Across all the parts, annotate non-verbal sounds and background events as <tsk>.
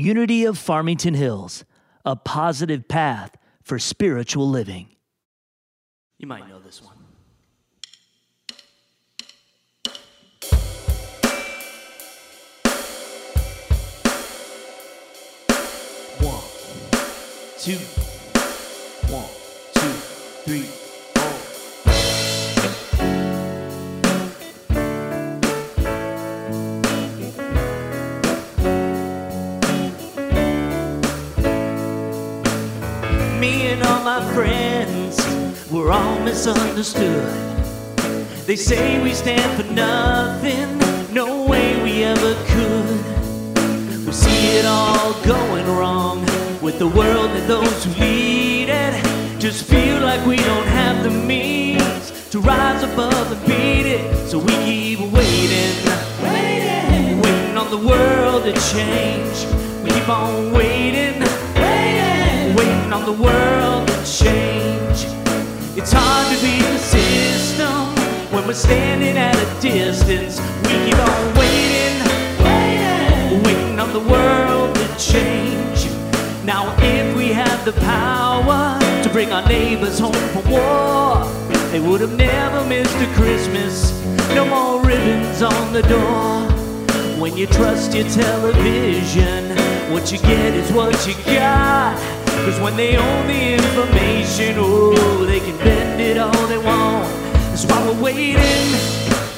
Unity of Farmington Hills, a positive path for spiritual living. You might know this one. One, two, one, two, three, my friends, we're all misunderstood. They say we stand for nothing, no way we ever could. We see it all going wrong with the world and those who lead it. Just feel like we don't have the means to rise above and beat it. So we keep waiting, waiting, waiting on the world to change. We keep on waiting, on the world to change. It's hard to beat the system when we're standing at a distance. We keep on waiting, waiting, waiting on the world to change. Now, if we had the power to bring our neighbors home from war, they would have never missed a Christmas. No more ribbons on the door. When you trust your television, what you get is what you got. Cause when they own the information, oh, they can bend it all they want. That's why we're waiting,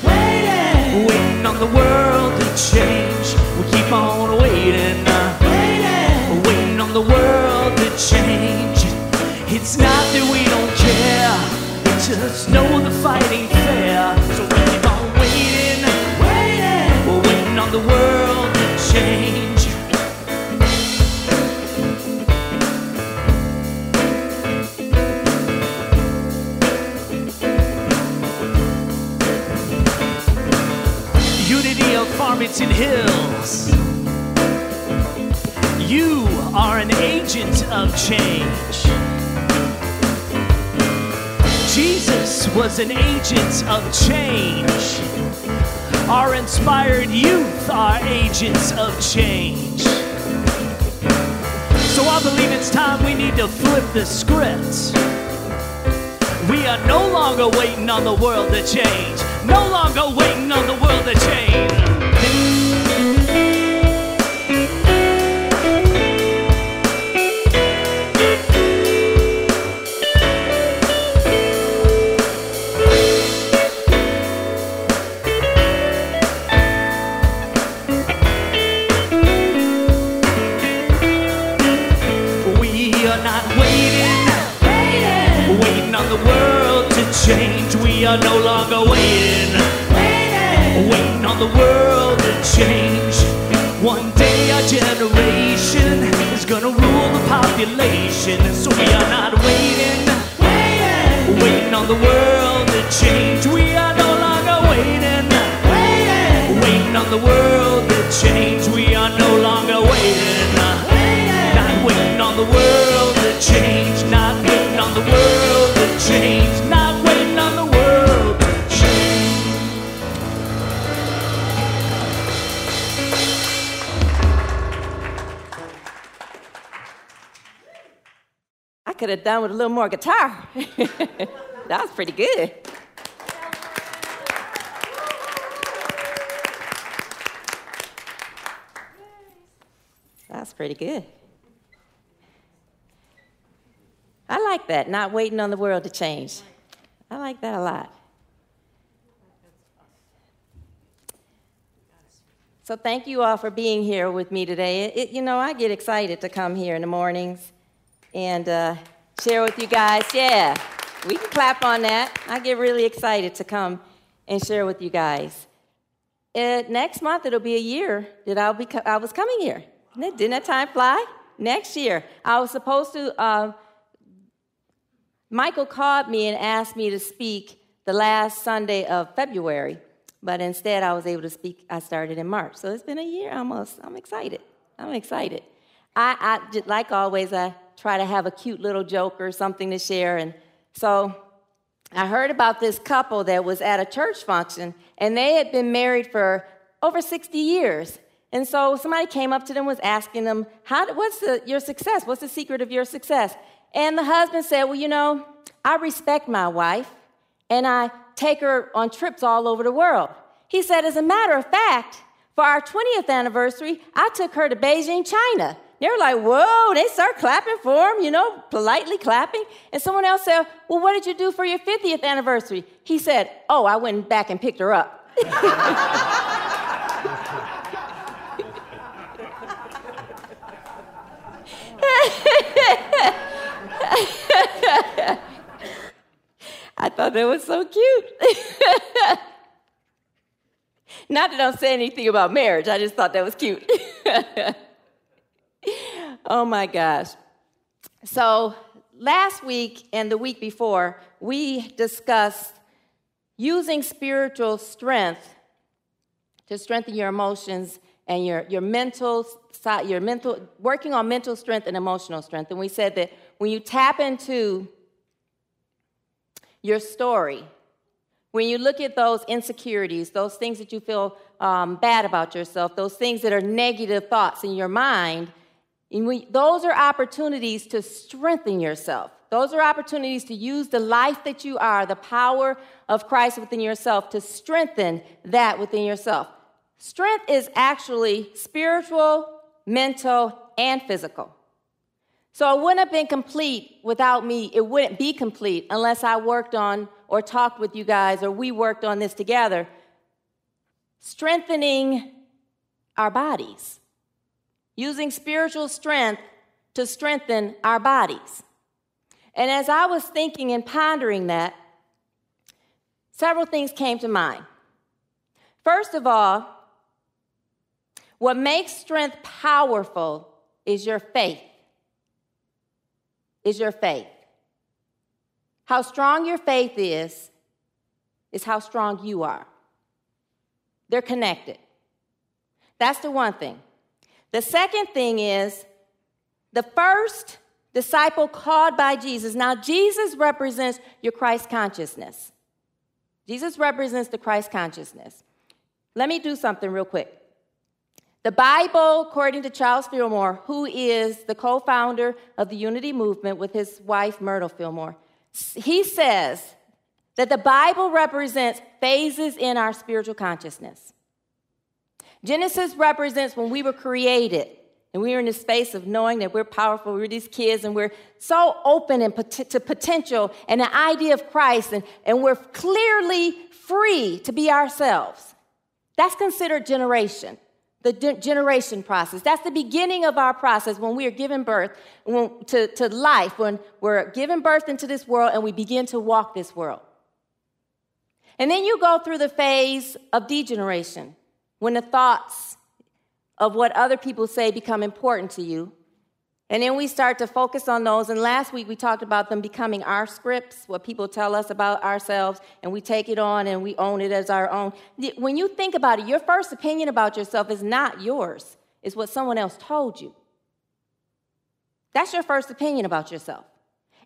waiting, waiting on the world to change. We keep on waiting, uh, waiting, waiting on the world to change. It's not that we don't care, we just know the fight Hills. You are an agent of change. Jesus was an agent of change. Our inspired youth are agents of change. So I believe it's time we need to flip the script. We are no longer waiting on the world to change. No longer waiting on the world to change. Are no longer waiting, waiting, waiting on the world to change. One day our generation is gonna rule the population, so we are not waiting, waiting, waiting on the world to change. We are no longer waiting, waiting, waiting on the world to change. We are no longer waiting, not waiting on the world to change, not waiting on the world to change, could have done with a little more guitar. <laughs> that was pretty good. That's pretty good. I like that, not waiting on the world to change. I like that a lot. So thank you all for being here with me today. It, you know, I get excited to come here in the mornings and uh, share with you guys. Yeah, we can clap on that. I get really excited to come and share with you guys. Uh, next month, it'll be a year that I'll be co- I was coming here. Didn't that time fly? Next year, I was supposed to. Uh, Michael called me and asked me to speak the last Sunday of February, but instead I was able to speak. I started in March, so it's been a year almost. I'm excited. I'm excited. I, I like always, I try to have a cute little joke or something to share, and so I heard about this couple that was at a church function, and they had been married for over 60 years. And so somebody came up to them, was asking them, How, What's the, your success? What's the secret of your success? And the husband said, Well, you know, I respect my wife and I take her on trips all over the world. He said, As a matter of fact, for our 20th anniversary, I took her to Beijing, China. They were like, whoa, they start clapping for him, you know, politely clapping. And someone else said, well, what did you do for your 50th anniversary? He said, oh, I went back and picked her up. <laughs> I thought that was so cute. <laughs> Not that I don't say anything about marriage, I just thought that was cute. <laughs> <laughs> oh my gosh. So, last week and the week before, we discussed using spiritual strength to strengthen your emotions and your, your mental side, your mental, working on mental strength and emotional strength. And we said that when you tap into your story, when you look at those insecurities, those things that you feel um, bad about yourself, those things that are negative thoughts in your mind, we, those are opportunities to strengthen yourself. Those are opportunities to use the life that you are, the power of Christ within yourself, to strengthen that within yourself. Strength is actually spiritual, mental, and physical. So it wouldn't have been complete without me. It wouldn't be complete unless I worked on or talked with you guys or we worked on this together. Strengthening our bodies, using spiritual strength to strengthen our bodies. And as I was thinking and pondering that, several things came to mind. First of all, what makes strength powerful is your faith. Is your faith. How strong your faith is, is how strong you are. They're connected. That's the one thing. The second thing is the first disciple called by Jesus. Now, Jesus represents your Christ consciousness. Jesus represents the Christ consciousness. Let me do something real quick. The Bible, according to Charles Fillmore, who is the co founder of the Unity Movement with his wife, Myrtle Fillmore, he says that the Bible represents phases in our spiritual consciousness. Genesis represents when we were created and we were in the space of knowing that we're powerful, we're these kids, and we're so open and pot- to potential and the idea of Christ, and, and we're clearly free to be ourselves. That's considered generation the de- generation process. That's the beginning of our process when we are given birth when, to, to life, when we're given birth into this world and we begin to walk this world. And then you go through the phase of degeneration, when the thoughts of what other people say become important to you. And then we start to focus on those. And last week we talked about them becoming our scripts, what people tell us about ourselves, and we take it on and we own it as our own. When you think about it, your first opinion about yourself is not yours, it's what someone else told you. That's your first opinion about yourself.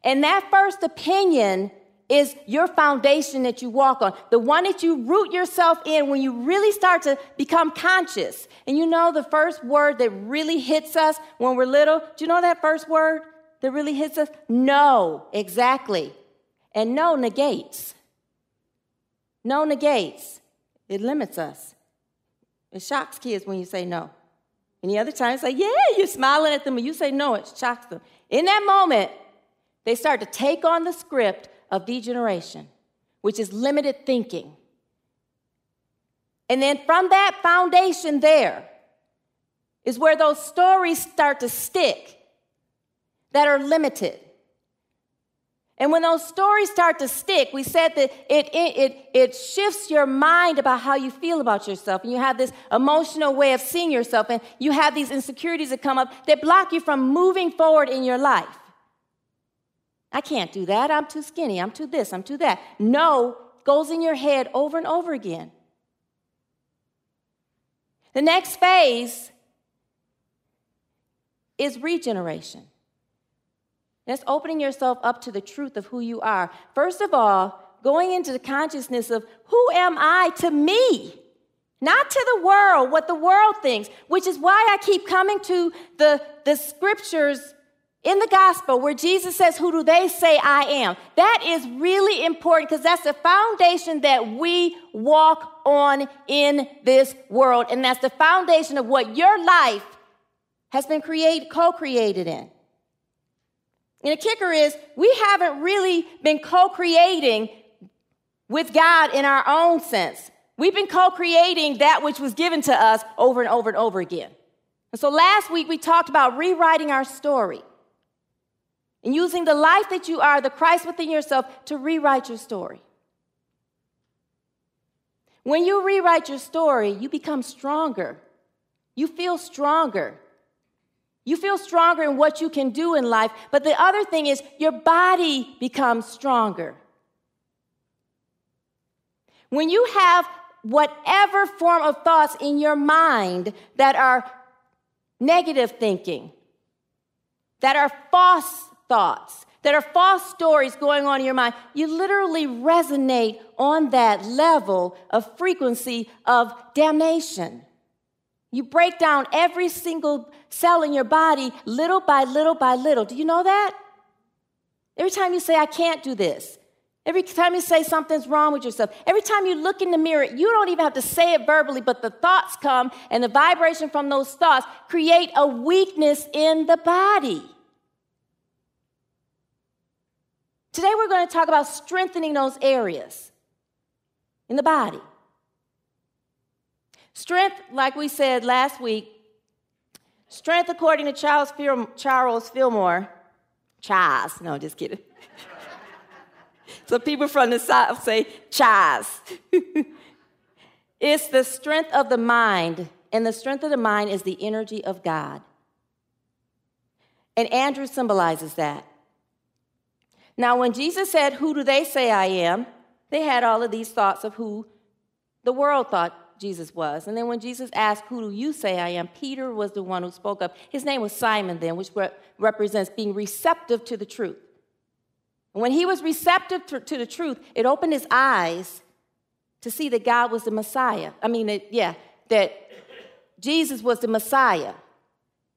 And that first opinion is your foundation that you walk on, the one that you root yourself in when you really start to become conscious. And you know the first word that really hits us when we're little? Do you know that first word that really hits us? No, exactly. And no negates. No negates. It limits us. It shocks kids when you say no. Any other time, say, yeah, you're smiling at them, and you say no, it shocks them. In that moment, they start to take on the script of degeneration, which is limited thinking. And then from that foundation, there is where those stories start to stick that are limited. And when those stories start to stick, we said that it, it, it, it, shifts your mind about how you feel about yourself. And you have this emotional way of seeing yourself, and you have these insecurities that come up that block you from moving forward in your life. I can't do that. I'm too skinny. I'm too this. I'm too that. No goes in your head over and over again. The next phase is regeneration. That's opening yourself up to the truth of who you are. First of all, going into the consciousness of who am I to me? not to the world, what the world thinks, which is why I keep coming to the, the scriptures in the gospel where Jesus says, Who do they say I am? That is really important because that's the foundation that we walk on in this world. And that's the foundation of what your life has been created, co created in. And the kicker is, we haven't really been co creating with God in our own sense. We've been co creating that which was given to us over and over and over again. And so last week we talked about rewriting our story and using the life that you are, the Christ within yourself, to rewrite your story. When you rewrite your story, you become stronger. You feel stronger. You feel stronger in what you can do in life. But the other thing is, your body becomes stronger. When you have whatever form of thoughts in your mind that are negative thinking, that are false thoughts, that are false stories going on in your mind, you literally resonate on that level of frequency of damnation. You break down every single cell in your body little by little by little. Do you know that? Every time you say, I can't do this, Every time you say something's wrong with yourself, every time you look in the mirror, you don't even have to say it verbally, but the thoughts come and the vibration from those thoughts create a weakness in the body. Today we're going to talk about strengthening those areas in the body. Strength, like we said last week, strength according to Charles, Charles Fillmore, Charles, no, just kidding. <laughs> So people from the South say, Chaz. <laughs> it's the strength of the mind, and the strength of the mind is the energy of God. And Andrew symbolizes that. Now, when Jesus said, Who do they say I am? they had all of these thoughts of who the world thought Jesus was. And then when Jesus asked, Who do you say I am? Peter was the one who spoke up. His name was Simon, then, which represents being receptive to the truth. When he was receptive to, the truth, it opened his eyes to see that God was the Messiah. I mean, yeah, that Jesus was the Messiah.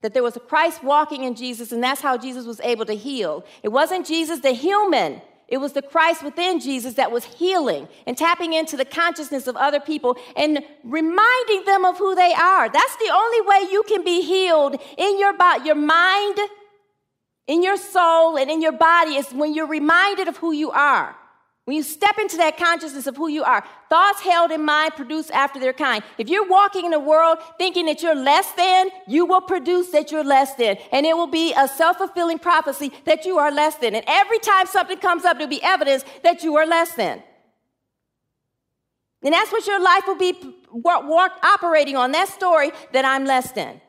That there was a Christ walking in Jesus, and that's how Jesus was able to heal. It wasn't Jesus the human, it was the Christ within Jesus that was healing and tapping into the consciousness of other people and reminding them of who they are. That's the only way you can be healed in your body, your mind, in your soul and in your body is when you're reminded of who you are. When you step into that consciousness of who you are, thoughts held in mind produce after their kind. If you're walking in the world thinking that you're less than, you will produce that you're less than. And it will be a self fulfilling prophecy that you are less than. And every time something comes up, there'll be evidence that you are less than. And that's what your life will be operating on that story that I'm less than.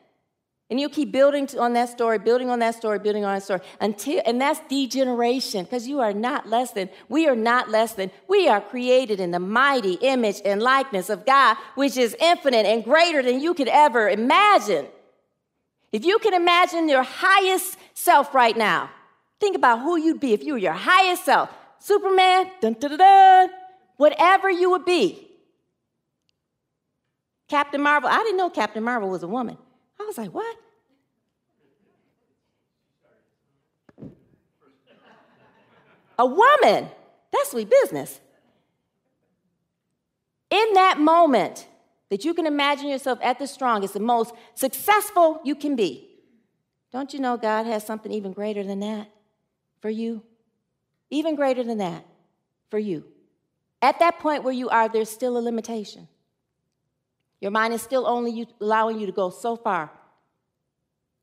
And you'll keep building on that story, building on that story, building on that story until, and that's degeneration because you are not less than, we are not less than, we are created in the mighty image and likeness of God, which is infinite and greater than you could ever imagine. If you can imagine your highest self right now, think about who you'd be if you were your highest self. Superman, dun, dun, dun, whatever you would be. Captain Marvel, I didn't know Captain Marvel was a woman. I was like, what? A woman. That's sweet business. In that moment that you can imagine yourself at the strongest, the most successful you can be, don't you know God has something even greater than that for you? Even greater than that for you. At that point where you are, there's still a limitation. Your mind is still only you, allowing you to go so far.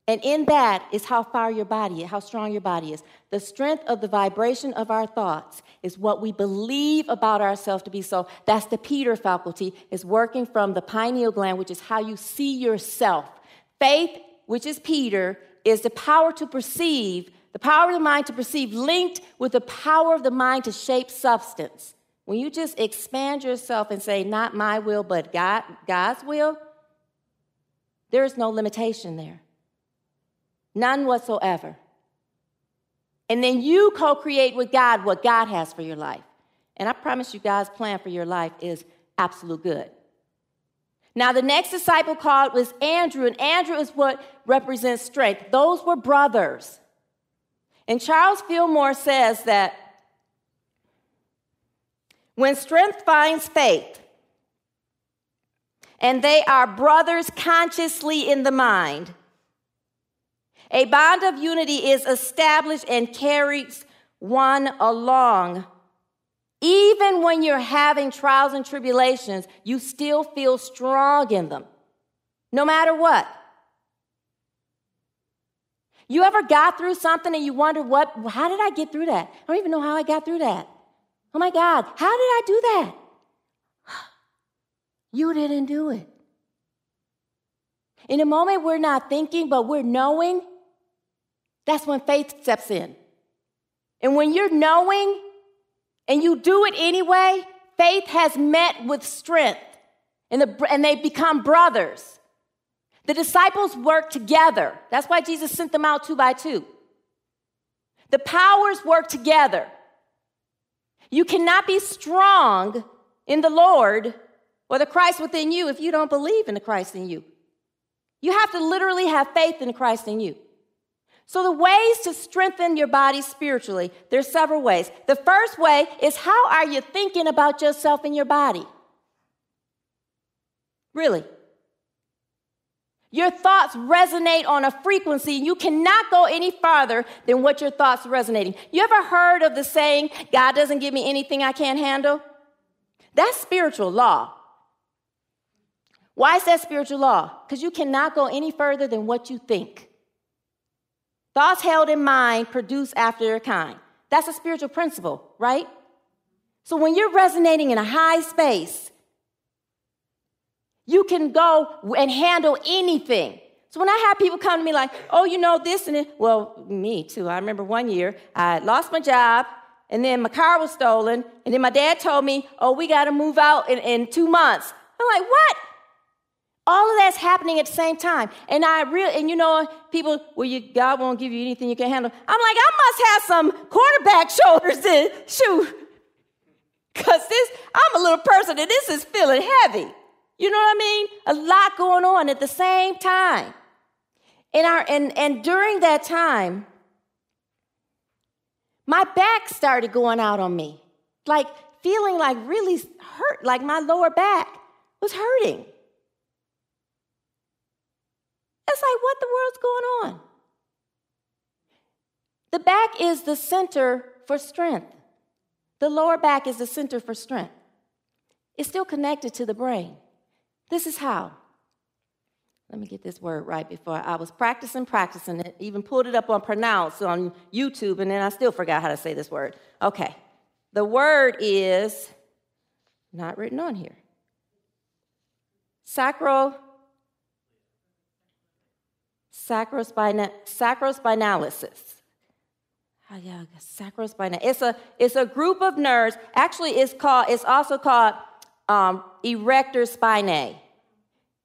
And in that is how far your body is, how strong your body is. The strength of the vibration of our thoughts is what we believe about ourselves to be so. That's the Peter faculty, is working from the pineal gland, which is how you see yourself. Faith, which is Peter, is the power to perceive, the power of the mind to perceive, linked with the power of the mind to shape substance. When you just expand yourself and say, not my will, but God, God's will, there is no limitation there. None whatsoever. And then you co create with God what God has for your life. And I promise you, God's plan for your life is absolute good. Now, the next disciple called was Andrew, and Andrew is what represents strength. Those were brothers. And Charles Fillmore says that when strength finds faith, and they are brothers consciously in the mind, a bond of unity is established and carries one along. Even when you're having trials and tribulations, you still feel strong in them, no matter what. You ever got through something and you wonder what, how did I get through that? I don't even know how I got through that. Oh my God, how did I do that? <gasps> You didn't do it. In a moment, we're not thinking, but we're knowing. That's when faith steps in. And when you're knowing and you do it anyway, faith has met with strength and, the, and they become brothers. The disciples work together. That's why Jesus sent them out two by two. The powers work together. You cannot be strong in the Lord or the Christ within you if you don't believe in the Christ in you. You have to literally have faith in Christ in you. So, the ways to strengthen your body spiritually, there's several ways. The first way is how are you thinking about yourself and your body? Really? Your thoughts resonate on a frequency. You cannot go any farther than what your thoughts are resonating. You ever heard of the saying, God doesn't give me anything I can't handle? That's spiritual law. Why is that spiritual law? Because you cannot go any further than what you think. Thoughts held in mind produce after their kind. That's a spiritual principle, right? So when you're resonating in a high space, you can go and handle anything. So when I have people come to me like, oh, you know this and it, well, me too. I remember one year I lost my job and then my car was stolen and then my dad told me, oh, we got to move out in, in two months. I'm like, what? All of that's happening at the same time. And I really, and you know, people, well, you, God won't give you anything you can handle. I'm like, I must have some quarterback <laughs> shoulders then. Shoot. Because this, I'm a little person and this is feeling heavy. You know what I mean? A lot going on at the same time. And, our, and, and during that time, my back started going out on me. Like feeling like really hurt, like my lower back was hurting. It's like, what the world's going on? The back is the center for strength. The lower back is the center for strength. It's still connected to the brain. This is how. Let me get this word right before I was practicing, practicing it, even pulled it up on pronounce on YouTube, and then I still forgot how to say this word. Okay. The word is not written on here. Sacro sacrospina, sacrospinalis. Oh, yeah, sacrospinal. It's a, it's a group of nerves. Actually, it's, called, it's also called um, erector spinae.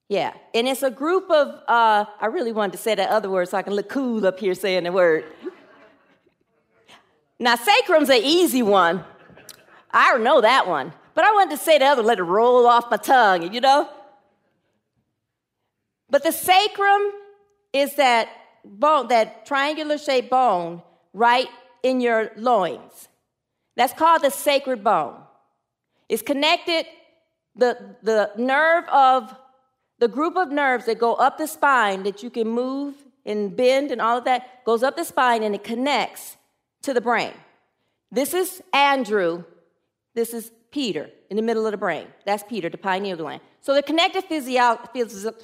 Yeah, and it's a group of, uh, I really wanted to say that other word so I can look cool up here saying the word. now, sacrum's an easy one. I know that one. But I wanted to say the other, let it roll off my tongue, you know? But the sacrum is that bone, that triangular shaped bone right in your loins. That's called the sacred bone. It's connected, the, the nerve of the group of nerves that go up the spine that you can move and bend and all of that goes up the spine and it connects to the brain. This is Andrew. This is Peter in the middle of the brain. That's Peter, the pineal gland. So they're connected physio-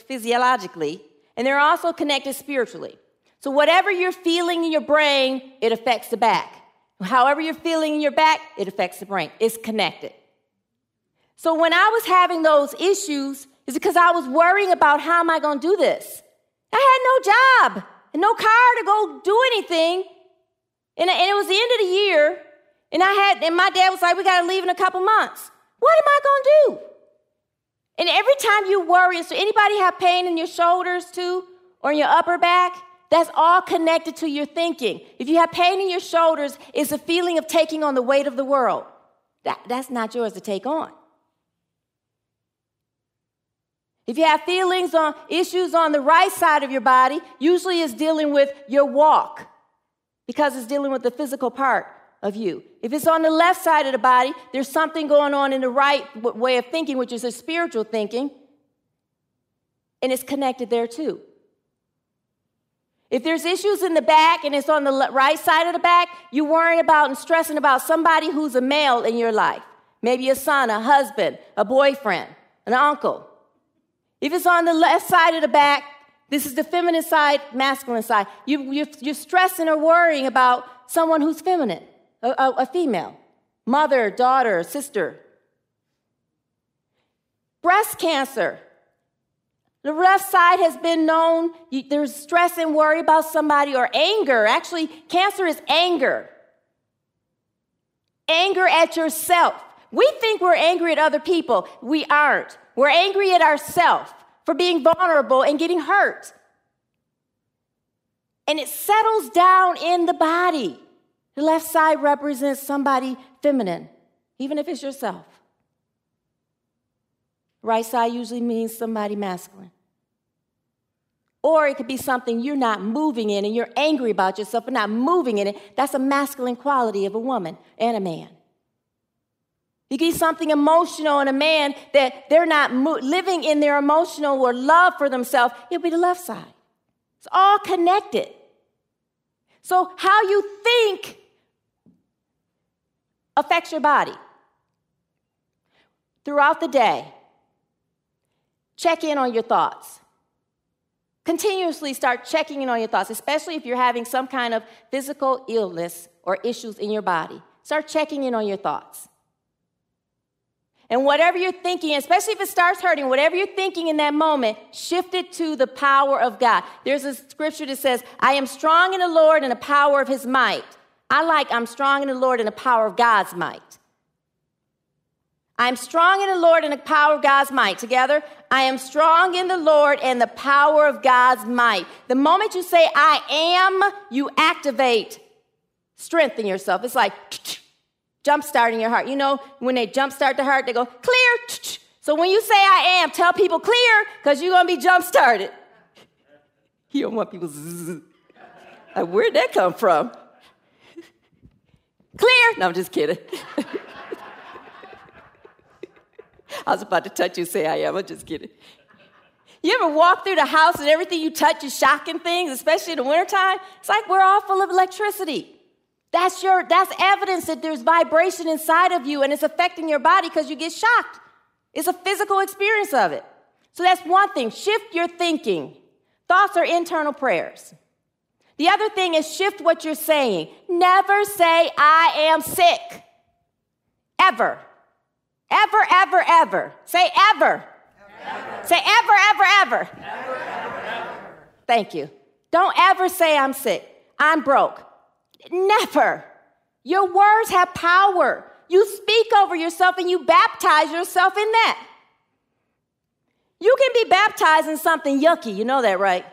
physiologically and they're also connected spiritually. So, whatever you're feeling in your brain, it affects the back. However, you're feeling in your back, it affects the brain. It's connected. So, when I was having those issues, it's because I was worrying about how am I going to do this? I had no job and no car to go do anything. And, and it was the end of the year, and I had, and my dad was like, "We got to leave in a couple months." What am I going to do? And every time you worry, so anybody have pain in your shoulders too, or in your upper back? That's all connected to your thinking. If you have pain in your shoulders, it's a feeling of taking on the weight of the world. That, that's not yours to take on. If you have feelings on issues on the right side of your body, usually it's dealing with your walk because it's dealing with the physical part of you. If it's on the left side of the body, there's something going on in the right way of thinking, which is a spiritual thinking, and it's connected there too. If there's issues in the back and it's on the right side of the back, you're worrying about and stressing about somebody who's a male in your life. Maybe a son, a husband, a boyfriend, an uncle. If it's on the left side of the back, this is the feminine side, masculine side. You, you're, you're stressing or worrying about someone who's feminine, a, a, a female, mother, daughter, sister. Breast cancer. The left side has been known, there's stress and worry about somebody or anger. Actually, cancer is anger. Anger at yourself. We think we're angry at other people. We aren't. We're angry at ourselves for being vulnerable and getting hurt. And it settles down in the body. The left side represents somebody feminine, even if it's yourself. Right side usually means somebody masculine. Or it could be something you're not moving in and you're angry about yourself but not moving in it. That's a masculine quality of a woman and a man. You get something emotional in a man that they're not mo- living in their emotional or love for themselves, it'll be the left side. It's all connected. So, how you think affects your body. Throughout the day, check in on your thoughts. Continuously start checking in on your thoughts, especially if you're having some kind of physical illness or issues in your body. Start checking in on your thoughts. And whatever you're thinking, especially if it starts hurting, whatever you're thinking in that moment, shift it to the power of God. There's a scripture that says, I am strong in the Lord and the power of his might. I like, I'm strong in the Lord and the power of God's might. I'm strong in the Lord and the power of God's might. Together, I am strong in the Lord and the power of God's might. The moment you say, I am, you activate strength in yourself. It's like, jump starting your heart. You know, when they jump start the heart, they go clear. <tsk> So when you say I am, tell people clear because you're going to be jump started. <laughs> You don't want people. Like, where'd that come from? <laughs> clear. No, I'm just kidding. <laughs> I was about to touch you say I am. I'm just kidding. You ever walk through the house and everything you touch is shocking things, especially in the wintertime? It's like we're all full of electricity. That's your that's evidence that there's vibration inside of you and it's affecting your body because you get shocked. It's a physical experience of it. So that's one thing. Shift your thinking. Thoughts are internal prayers. The other thing is shift what you're saying. Never say I am sick. Ever. Ever, ever, ever. Say ever. ever. Say ever, ever, ever. Ever, ever, ever. Thank you. Don't ever say I'm sick. I'm broke. Never. Your words have power. You speak over yourself and you baptize yourself in that. You can be baptized in something yucky. You know that, right?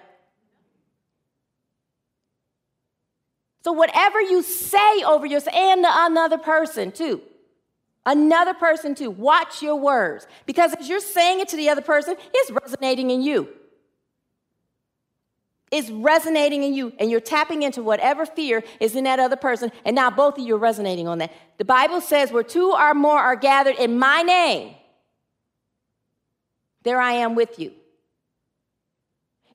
So, whatever you say over yourself and another person, too. Another person, too. Watch your words. Because as you're saying it to the other person, it's resonating in you is resonating in you and you're tapping into whatever fear is in that other person and now both of you are resonating on that. The bible says where two or more are gathered in my name there i am with you.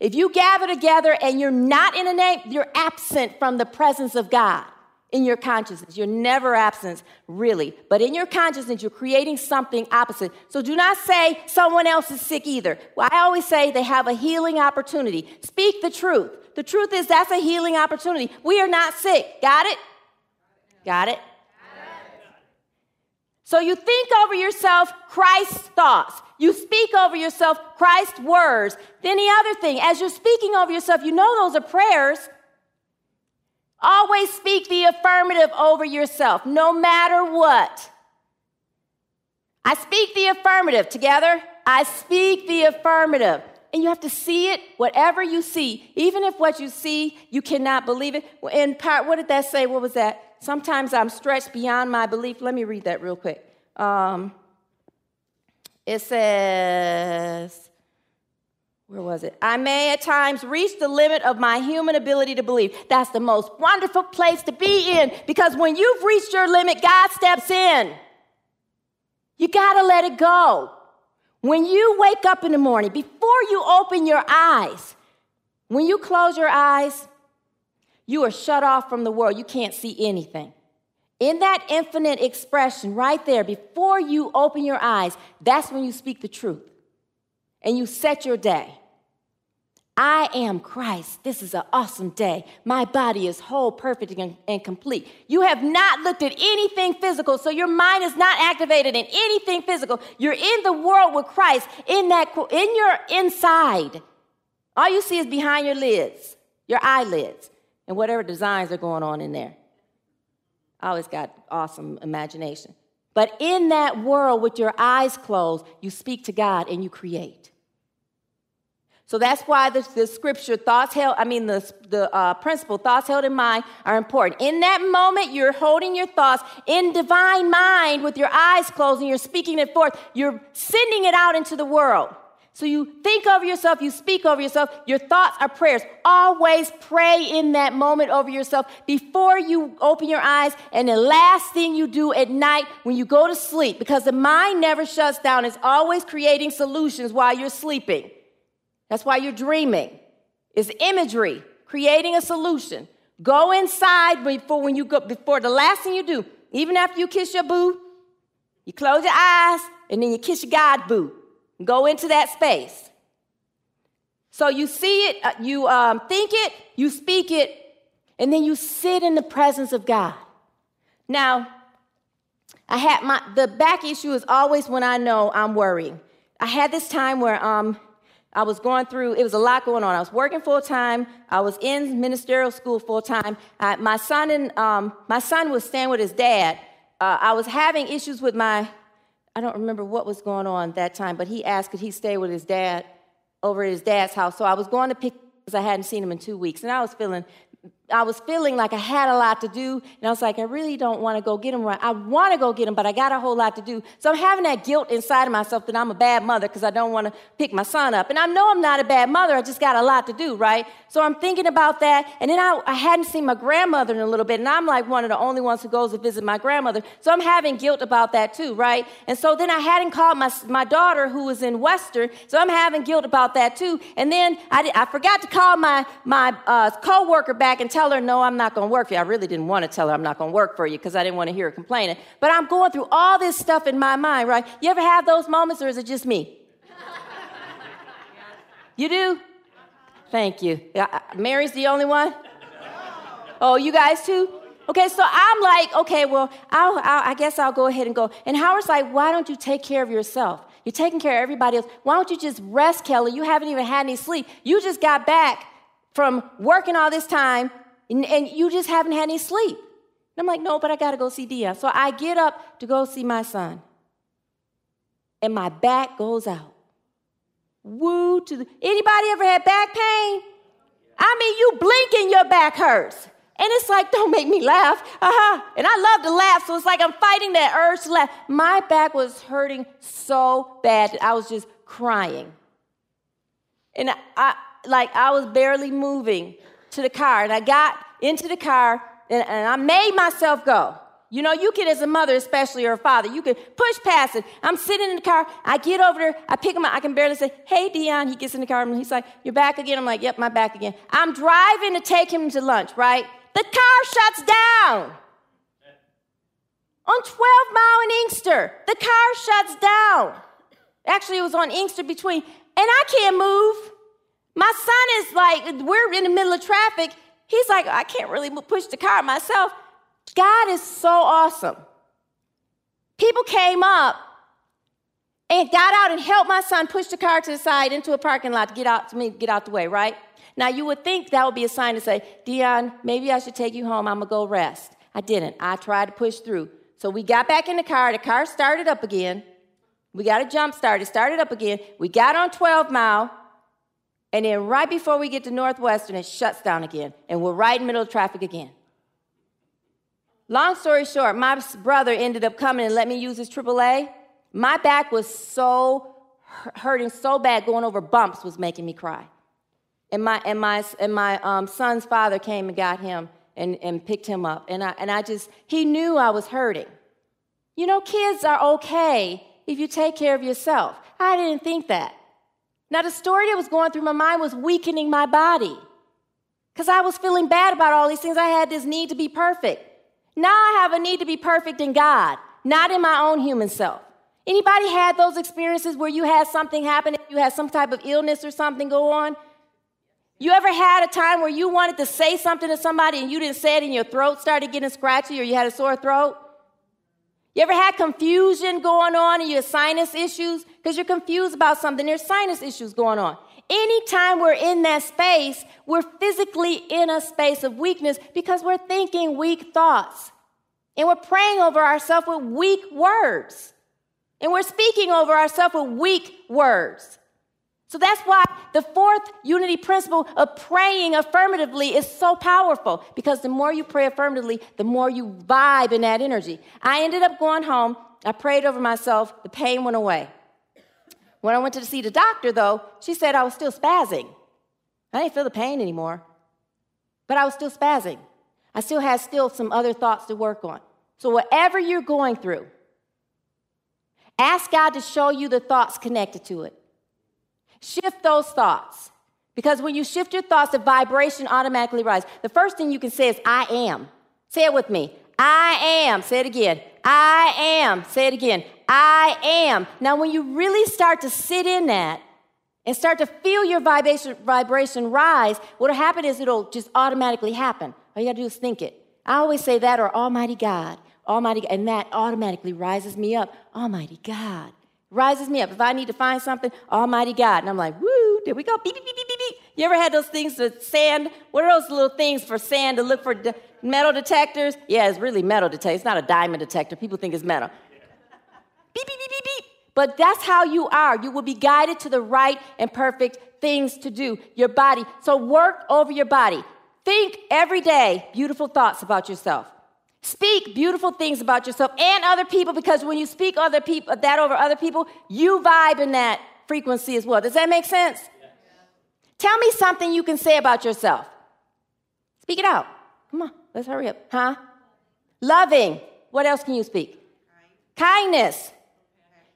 If you gather together and you're not in a name you're absent from the presence of god in your consciousness. You're never absent, really. But in your consciousness, you're creating something opposite. So do not say someone else is sick either. Well, I always say they have a healing opportunity. Speak the truth. The truth is that's a healing opportunity. We are not sick. Got it? Got it? So you think over yourself Christ's thoughts. You speak over yourself Christ's words. Then the other thing, as you're speaking over yourself, you know those are prayers. Always speak the affirmative over yourself, no matter what. I speak the affirmative. Together, I speak the affirmative. And you have to see it, whatever you see, even if what you see, you cannot believe it. In part, what did that say? What was that? Sometimes I'm stretched beyond my belief. Let me read that real quick. Um, it says, where was it? I may at times reach the limit of my human ability to believe. That's the most wonderful place to be in because when you've reached your limit, God steps in. You got to let it go. When you wake up in the morning, before you open your eyes, when you close your eyes, you are shut off from the world. You can't see anything. In that infinite expression right there, before you open your eyes, that's when you speak the truth and you set your day. I am Christ. This is an awesome day. My body is whole, perfect, and, complete. You have not looked at anything physical, so your mind is not activated in anything physical. You're in the world with Christ, in that in your inside. All you see is behind your lids, your eyelids, and whatever designs are going on in there. I always got awesome imagination. But in that world with your eyes closed, you speak to God and you create. So that's why the, the scripture thoughts held, I mean, the, the uh, principle thoughts held in mind are important. In that moment, you're holding your thoughts in divine mind with your eyes closed and you're speaking it forth. You're sending it out into the world. So you think over yourself, you speak over yourself. Your thoughts are prayers. Always pray in that moment over yourself before you open your eyes and the last thing you do at night when you go to sleep because the mind never shuts down. It's always creating solutions while you're sleeping. That's why you're dreaming. It's imagery, creating a solution. Go inside before when you go before the last thing you do, even after you kiss your boo, you close your eyes and then you kiss your God boo. Go into that space. So you see it, uh, you um, think it, you speak it, and then you sit in the presence of God. Now, I had my the back issue is always when I know I'm worrying. I had this time where um, I was going through, it was a lot going on. I was working full time. I was in ministerial school full time. My son and um, my son was staying with his dad. Uh, I was having issues with my, I don't remember what was going on that time, but he asked could he stay with his dad over at his dad's house. So I was going to pick because I hadn't seen him in two weeks, and I was feeling I was feeling like I had a lot to do, and I was like, I really don't want to go get him right. I want to go get him, but I got a whole lot to do. So I'm having that guilt inside of myself that I'm a bad mother because I don't want to pick my son up. And I know I'm not a bad mother, I just got a lot to do, right? So I'm thinking about that, and then I, I hadn't seen my grandmother in a little bit, and I'm like one of the only ones who goes to visit my grandmother. So I'm having guilt about that too, right? And so then I hadn't called my, my daughter who was in Western, so I'm having guilt about that too. And then I, I forgot to call my, my uh, co-worker back and tell her, no, I'm not going to work for you. I really didn't want to tell her I'm not going to work for you because I didn't want to hear her complaining. But I'm going through all this stuff in my mind, right? You ever have those moments or is it just me? you do? Thank you. Mary's the only one? Oh, you guys too? Okay, so I'm like, okay, well, I'll, I'll, i guess I'll go ahead and go. And Howard's like, why don't you take care of yourself? You're taking care of everybody else. Why don't you just rest, Kelly? You haven't even had any sleep. You just got back from working all this time and, and you just haven't had any sleep. And I'm like, no, but I got to go see Dia. So I get up to go see my son. And my back goes out. Woo to the, anybody ever had back pain? I mean, you blink and your back hurts. And it's like, don't make me laugh. Uh-huh. And I love to laugh, so it's like I'm fighting that urge to laugh. My back was hurting so bad that I was just crying. And I, like I was barely moving to the car. And I got into the car and, and I made myself go. You know, you can, as a mother, especially or a father, you can push past it. I'm sitting in the car. I get over there. I pick him up. I can barely say, Hey, Dion. He gets in the car and he's like, You're back again. I'm like, Yep, my back again. I'm driving to take him to lunch, right? The car shuts down. On 12 Mile in Inkster, the car shuts down. Actually, it was on Inkster between, and I can't move. My son is like, we're in the middle of traffic. He's like, I can't really push the car myself. God is so awesome. People came up and got out and helped my son push the car to the side into a parking lot to get out to me, get out the way, right? Now you would think that would be a sign to say, Dion, maybe I should take you home. I'm gonna go rest. I didn't. I tried to push through. So we got back in the car. The car started up again. We got a jump start. It started up again. We got on 12 mile. And then right before we get to Northwestern, it shuts down again. And we're right in the middle of traffic again. Long story short, my brother ended up coming and let me use his AAA. My back was so hurting so bad, going over bumps was making me cry. And my, and my, and my um, son's father came and got him and, and picked him up. And I, and I just, he knew I was hurting. You know, kids are okay if you take care of yourself. I didn't think that. Now, the story that was going through my mind was weakening my body because I was feeling bad about all these things. I had this need to be perfect. Now I have a need to be perfect in God, not in my own human self. Anybody had those experiences where you had something happen, you had some type of illness or something go on? You ever had a time where you wanted to say something to somebody and you didn't say it and your throat started getting scratchy or you had a sore throat? You ever had confusion going on and you have sinus issues? Because you're confused about something, there's sinus issues going on. Anytime we're in that space, we're physically in a space of weakness because we're thinking weak thoughts. And we're praying over ourselves with weak words. And we're speaking over ourselves with weak words. So that's why the fourth unity principle of praying affirmatively is so powerful because the more you pray affirmatively, the more you vibe in that energy. I ended up going home. I prayed over myself. The pain went away. When I went to see the doctor, though, she said I was still spazzing. I didn't feel the pain anymore, but I was still spazzing. I still had still some other thoughts to work on. So whatever you're going through, ask God to show you the thoughts connected to it. Shift those thoughts. Because when you shift your thoughts, the vibration automatically rises. The first thing you can say is, I am. Say it with me. I am. Say it again. I am. Say it again. I am. Now, when you really start to sit in that and start to feel your vibration, vibration rise, what'll happen is it'll just automatically happen. All you gotta do is think it. I always say that or Almighty God. Almighty, and that automatically rises me up. Almighty God rises me up. If I need to find something, Almighty God. And I'm like, woo, there we go. Beep, beep, beep, beep, beep, beep. You ever had those things with sand? What are those little things for sand to look for metal detectors? Yeah, it's really metal detector. It's not a diamond detector. People think it's metal. Beep, beep, beep, beep, beep. But that's how you are. You will be guided to the right and perfect things to do. Your body. So work over your body. Think every day beautiful thoughts about yourself. Speak beautiful things about yourself and other people because when you speak other people that over other people, you vibe in that frequency as well. Does that make sense? Yes. Tell me something you can say about yourself. Speak it out. Come on, let's hurry up. Huh? Loving. What else can you speak? Kindness.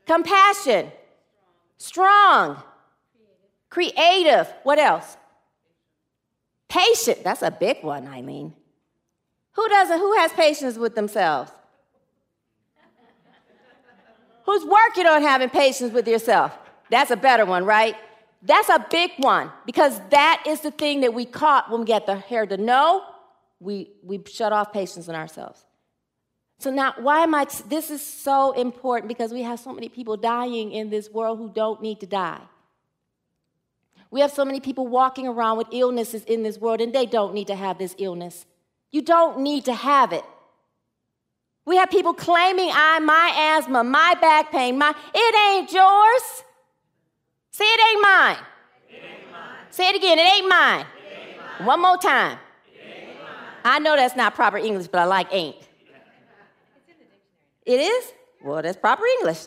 Compassion. Strong. Creative. What else? Patient. That's a big one, Eileen. Who doesn't? Who has patience with themselves? Who's working on having patience with yourself? That's a better one, right? That's a big one because that is the thing that we caught when we get the hair to know. We, we shut off patience in ourselves. So now, why am I? T- this is so important because we have so many people dying in this world who don't need to die. We have so many people walking around with illnesses in this world and they don't need to have this illness. You don't need to have it. We have people claiming I, my asthma, my back pain, my, it ain't yours. Say it ain't mine. It ain't mine. Say it again, it ain't mine. It ain't mine. One more time. I know that's not proper English, but I like ain't. It is? Well, that's proper English.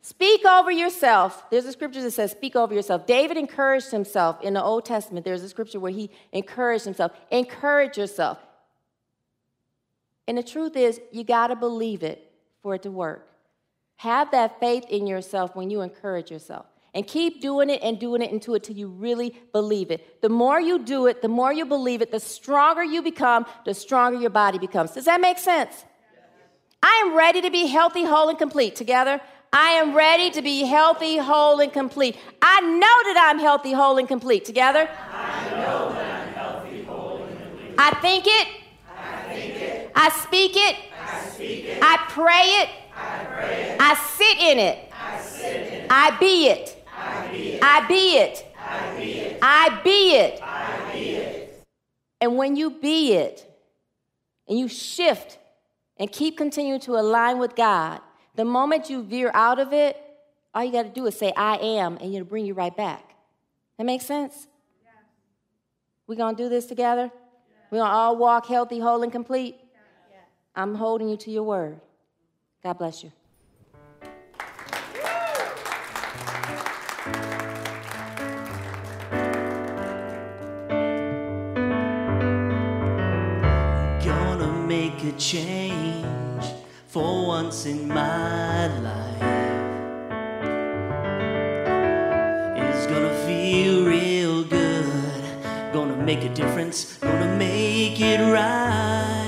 Speak over yourself. There's a scripture that says, Speak over yourself. David encouraged himself in the Old Testament. There's a scripture where he encouraged himself. Encourage yourself. And the truth is, you got to believe it for it to work. Have that faith in yourself when you encourage yourself. And keep doing it and doing it into it till you really believe it. The more you do it, the more you believe it, the stronger you become, the stronger your body becomes. Does that make sense? I am ready to be healthy, whole, and complete. Together, I am ready to be healthy, whole, and complete. I know that I'm healthy, whole, and complete. Together? I know that I'm healthy, whole, and complete. I think it. I think it. I speak it. I speak it. I pray it. I pray it. I sit in it. I sit in it. I be it. I be it. I be it. I be it. I be it. I be it. And when you be it and you shift and keep continuing to align with God, the moment you veer out of it, all you got to do is say, I am, and it'll bring you right back. That makes sense? Yeah. we going to do this together? Yeah. we going to all walk healthy, whole, and complete? Yeah. I'm holding you to your word. God bless you. for once in my life it's gonna feel real good. Gonna make a difference, gonna make it right.